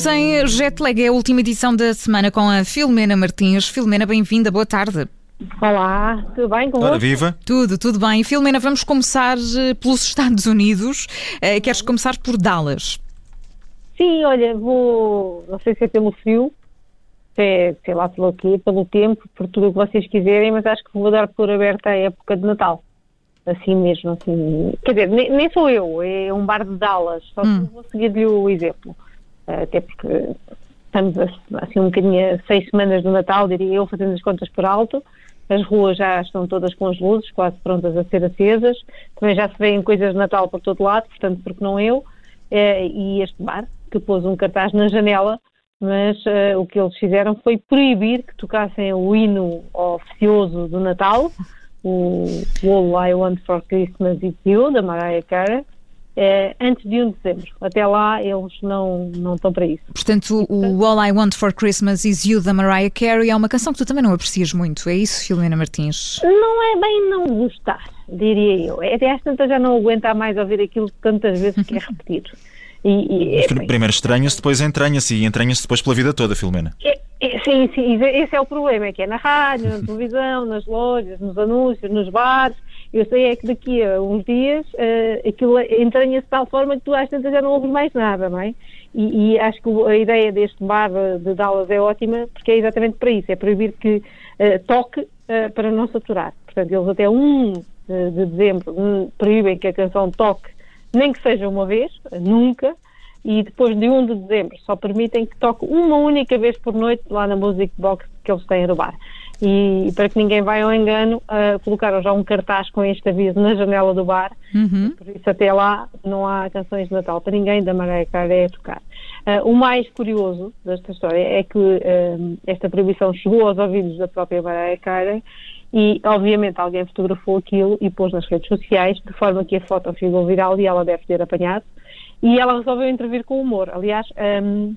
Estamos em Jetlag, é a última edição da semana com a Filomena Martins. Filomena, bem-vinda, boa tarde. Olá, tudo bem com Ora, viva! Tudo, tudo bem. Filomena, vamos começar eh, pelos Estados Unidos. Uh, queres começar por Dallas? Sim, olha, vou, não sei se é pelo frio, se é, sei lá pelo quê, pelo tempo, por tudo o que vocês quiserem, mas acho que vou dar por aberta a época de Natal. Assim mesmo, assim. Quer dizer, nem, nem sou eu, é um bar de Dallas, só que hum. vou seguir-lhe o exemplo. Até porque estamos assim um bocadinho seis semanas do Natal, diria eu, fazendo as contas por alto. As ruas já estão todas com as luzes, quase prontas a ser acesas. Também já se veem coisas de Natal por todo lado, portanto, porque não eu? É, e este bar, que pôs um cartaz na janela, mas uh, o que eles fizeram foi proibir que tocassem o hino oficioso do Natal, o All I Want for Christmas Is You, da Mariah Carey, é, antes de 1 de dezembro. Até lá eles não, não estão para isso. Portanto, o All I Want for Christmas Is You da Mariah Carey é uma canção que tu também não aprecias muito, é isso, Filomena Martins? Não é bem não gostar, diria eu. É, até às tantas já não aguentar mais ouvir aquilo tantas vezes que é repetido. E, e, é, Primeiro estranha-se, depois entranha-se e entranha-se depois pela vida toda, Filomena. É, é, sim, sim, esse é o problema, é que é na rádio, na televisão, nas lojas, nos anúncios, nos bares. Eu sei é que daqui a uns dias uh, aquilo entranha-se de tal forma que tu às tantas já não ouves mais nada, não é? E, e, acho que a ideia deste bar de Dallas é ótima porque é exatamente para isso, é proibir que uh, toque uh, para não saturar. Portanto, eles até 1 de dezembro hum, proíbem que a canção toque nem que seja uma vez, nunca, e depois de 1 de dezembro só permitem que toque uma única vez por noite lá na Music Box que eles têm no bar. E para que ninguém vá ao engano, uh, colocaram já um cartaz com este aviso na janela do bar, uhum. por isso até lá não há canções de Natal para ninguém da Mariah Carey a tocar. Uh, o mais curioso desta história é que uh, esta proibição chegou aos ouvidos da própria Mariah Carey e obviamente alguém fotografou aquilo e pôs nas redes sociais, de forma que a foto ficou viral e ela deve ter apanhado. E ela resolveu intervir com humor. Aliás, um, uh,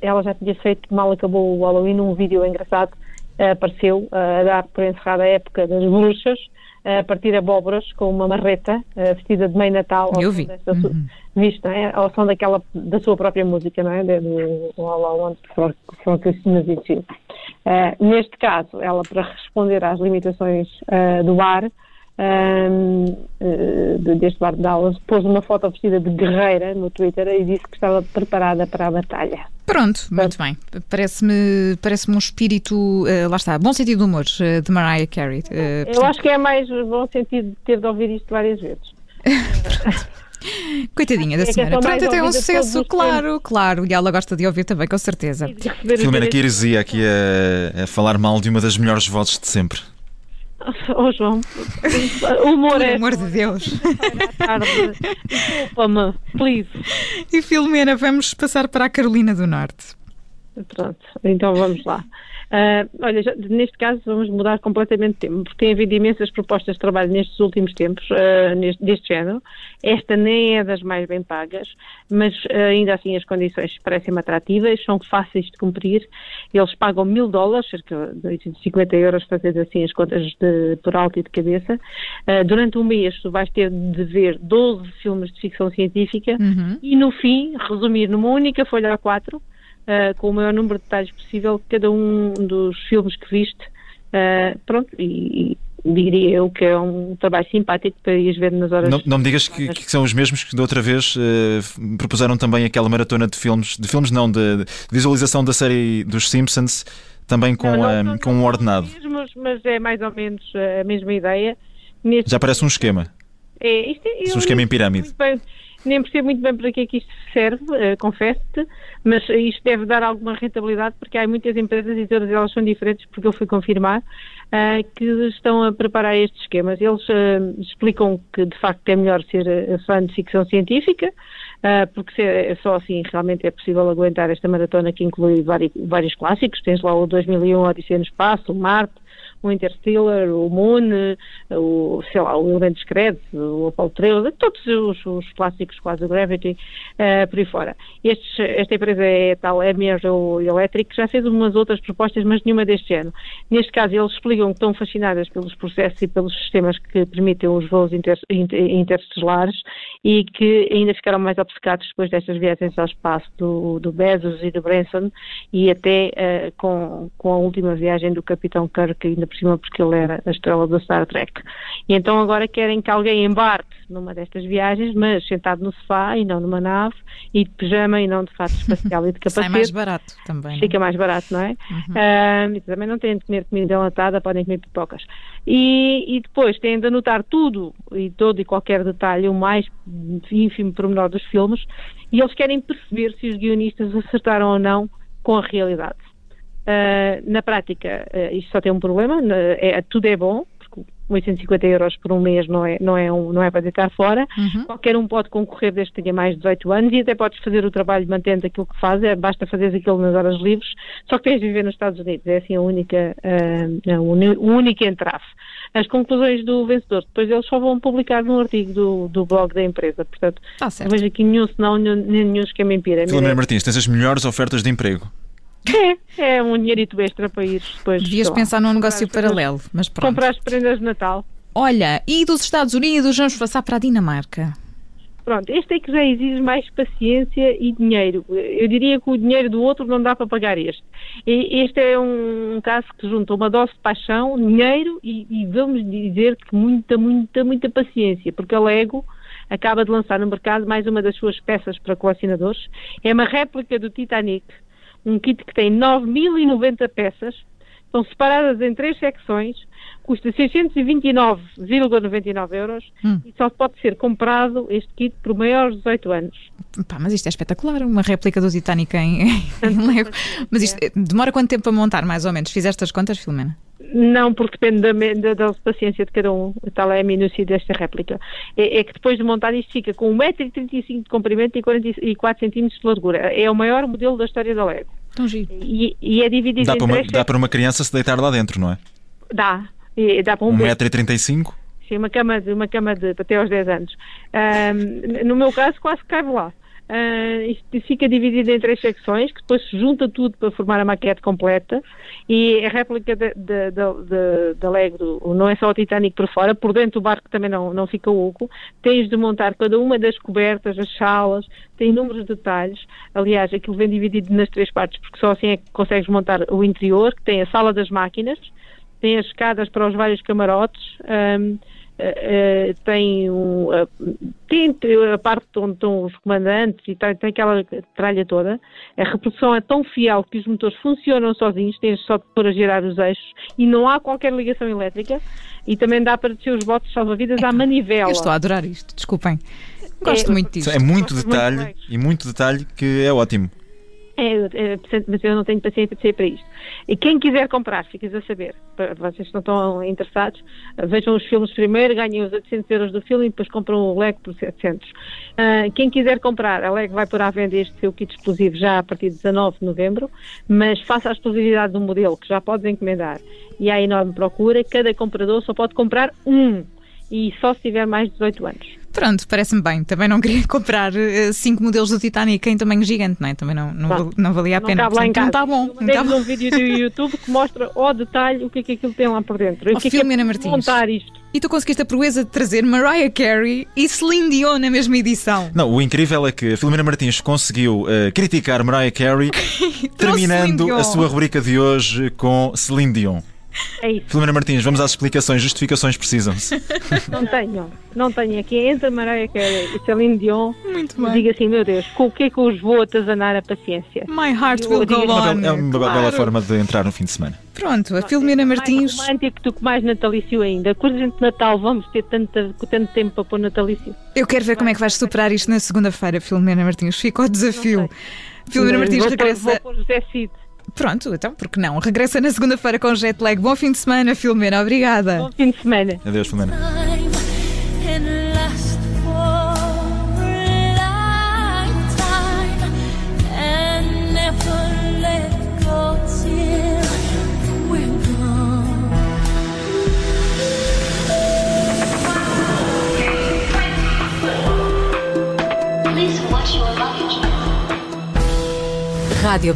ela já tinha feito, mal acabou o Halloween, um vídeo engraçado, uh, apareceu uh, a dar por encerrada a época das bruxas, a partir abóboras com uma marreta vestida de meio Natal. Eu vi. Uhum. Visto, não é? Ao som daquela, da sua própria música, não é? Do All I Want for Christmas Is You. Neste caso, ela, para responder às limitações uh, do bar, uh, deste bar de Dallas, pôs uma foto vestida de guerreira no Twitter e disse que estava preparada para a batalha. Pronto, muito bem. Parece-me parece um espírito, lá está, bom sentido de humor de Mariah Carey. Eu acho que é mais bom sentido de ter de ouvir isto várias vezes. Coitadinha da é senhora. Pronto, tem um sucesso, claro, claro. E ela gosta de ouvir também, com certeza. Filomena, que heresia aqui a, a falar mal de uma das melhores vozes de sempre. Oh, João, o humor é. amor de Deus. Desculpa-me, please. E Filomena, vamos passar para a Carolina do Norte. Pronto, então vamos lá. Uh, olha, já, neste caso vamos mudar completamente de tema, porque tem havido imensas propostas de trabalho nestes últimos tempos, uh, neste, deste género. Esta nem é das mais bem pagas, mas uh, ainda assim as condições parecem atrativas, são fáceis de cumprir. Eles pagam mil dólares, cerca de 850 euros, fazendo assim as contas de, por alto e de cabeça. durante um mês tu vais ter de ver 12 filmes de ficção científica uhum. e no fim resumir numa única folha A4 uh, com o maior número de detalhes possível cada um dos filmes que viste. Uh, pronto, e, e, diria eu que é um trabalho simpático para ir ver nas horas. Não, não me digas que, que, são os mesmos que da outra vez uh, propuseram também aquela maratona de filmes, de filmes não, de, de visualização da série dos Simpsons, também com, não, não, com um ordenado. Mesmos, mas é mais ou menos a mesma ideia. Neste... Já parece um esquema. É, isto é, um esquema em pirâmide. Bem, nem percebo muito bem para que é que isto serve, uh, confesso-te, mas isto deve dar alguma rentabilidade porque há muitas empresas e todas elas são diferentes, porque eu fui confirmar, uh, que estão a preparar estes esquemas. Eles uh, explicam que de facto é melhor ser fã de ficção científica, porque é só assim realmente é possível aguentar esta maratona que inclui vários, vários clássicos. Tens lá o 2001 Odisseia no Espaço, o Marte, o Interstellar, o Moon, o, sei lá, o Elemento Discreto, o Apollo 13, todos os, os clássicos quase, o Gravity, uh, por aí fora. Estes, esta empresa é tal, é mesmo Electric, já fez umas outras propostas, mas nenhuma deste ano. Neste caso, eles explicam que estão fascinadas pelos processos e pelos sistemas que permitem os voos inter, inter, interestelares e que ainda ficaram mais obcecados depois destas viagens ao espaço do, do Bezos e do Branson e até uh, com, com a última viagem do Capitão Kirk, ainda por cima porque ele era a estrela do Star Trek. E então agora querem que alguém embarque numa destas viagens, mas sentado no sofá e não numa nave, e de pijama e não de fato espacial e de capacete. Sai mais barato também. Fica mais barato, não é? Uhum. Uh, também não têm de comer comida enlatada, podem comer pipocas. E, e depois têm de anotar tudo e todo e qualquer detalhe, o mais ínfimo pormenor dos filmes, e eles querem perceber se os guionistas acertaram ou não com a realidade. Uh, na prática, uh, isto só tem um problema, é, tudo é bom, 850 euros por um mês não é, não é, um, não é para deitar fora. Uhum. Qualquer um pode concorrer desde que tenha mais de 18 anos e até podes fazer o trabalho mantendo aquilo que faz, é, basta fazer aquilo nas horas livres, só que tens de viver nos Estados Unidos, é assim a única, uh, o único entrave. As conclusões do vencedor, depois eles só vão publicar num artigo do, do blog da empresa, portanto, tá não vejo aqui nenhum senão, nenhum, nenhum esquema empira. Filomena Martins, tens as melhores ofertas de emprego. É, é um dinheirito extra para ir depois. Devias pensar num negócio paralelo, mas pronto. Comprar as prendas de Natal. Olha, e dos Estados Unidos vamos passar para a Dinamarca. Pronto, este é que já exige mais paciência e dinheiro. Eu diria que o dinheiro do outro não dá para pagar este. Este é um caso que junta uma dose de paixão, dinheiro e, e vamos dizer que muita, muita, muita paciência, porque a Lego acaba de lançar no mercado mais uma das suas peças para colecionadores. É uma réplica do Titanic, um kit que tem 9.090 peças, são separadas em três secções, custa 629,99 euros hum. e só pode ser comprado este kit por maiores de 18 anos. Pá, mas isto é espetacular, uma réplica do Titanic em, em Lego. Mas isto demora quanto tempo a montar, mais ou menos? Fizeste as contas, Filomena? Não, porque depende da, da, da, paciência de cada um, tal é a minúcia desta réplica. É, é, que depois de montar isto fica com 1,35m de comprimento e 44 cm de largura. É o maior modelo da história da Lego. Tão giro. E, e é dividido dá em para uma, três... Dá para uma criança se deitar lá dentro, não é? Dá. E dá para um 1,35m? Sim, uma cama, de, uma cama de, até aos 10 anos. Um, no meu caso, quase cabe lá. Uh, isto fica dividido em três secções, que depois se junta tudo para formar a maquete completa e a réplica da Lego não é só o Titanic por fora, por dentro do barco também não, não fica oco. Tens de montar cada uma das cobertas, as salas, tem inúmeros detalhes. Aliás, aquilo vem dividido nas três partes, porque só assim é que consegues montar o interior, que tem a sala das máquinas, tem as escadas para os vários camarotes. Um, Uh, tem, um, uh, tem a parte onde estão os comandantes e tem, tem, aquela tralha toda. A reprodução é tão fiel que os motores funcionam sozinhos, tens só de pôr a girar os eixos e não há qualquer ligação elétrica. E também dá para descer os botes salva-vidas à manivela. Eu estou a adorar isto, desculpem. Gosto é, muito disto. É muito detalhe muito e muito detalhe que é ótimo. É, é, mas eu não tenho paciência para isto. E quem quiser comprar, ficas a saber, vocês não estão interessados, vejam os filmes primeiro, ganhem os 800 euros do filme e depois compram o Lego por 700. Uh, ah, quem quiser comprar, a Lego vai pôr à venda este seu kit explosivo já a partir de 19 de novembro, mas faça a exclusividade do modelo, que já podes encomendar, e há enorme procura, cada comprador só pode comprar um, e só se tiver mais de 18 anos. Pronto, parece-me bem. Também não queria comprar uh, cinco modelos do Titanic em tamanho gigante, não é? Também não, não, não valia a não pena. Portanto, não está bom. Não tá bom. um vídeo do YouTube que mostra ao detalhe o que é que aquilo tem lá por dentro. O que é que é Martins. montar isto. E tu conseguiste a proeza de trazer Mariah Carey e Celine Dion na mesma edição. Não, o incrível é que a Filomena Martins conseguiu uh, criticar Mariah Carey terminando a sua rubrica de hoje com Celine Dion. É isso. Filomena Martins, vamos às explicações, justificações precisam-se. Não tenho, não tenho. Aqui entra Mariah Carey e Celine Dion. Muito bem. Diga assim, meu Deus, com o que é que eu os vou atazanar a paciência? My heart will go on. É uma claro. bela forma de entrar no fim de semana. Pronto, a Filomena Martins. Mais romântico do que mais natalício ainda. Gente de Natal vamos ter tanto, tanto tempo para pôr natalício. Eu quero ver como é que vais superar isto na segunda-feira, Filomena Martins. Fica o desafio. Filomena Martins regressa. Vou pôr José Cid. Pronto, então por que não? Regressa na segunda-feira com jet lag. Bom fim de semana, Filomena. Obrigada. Bom fim de semana. Adeus, Filomena. Rádio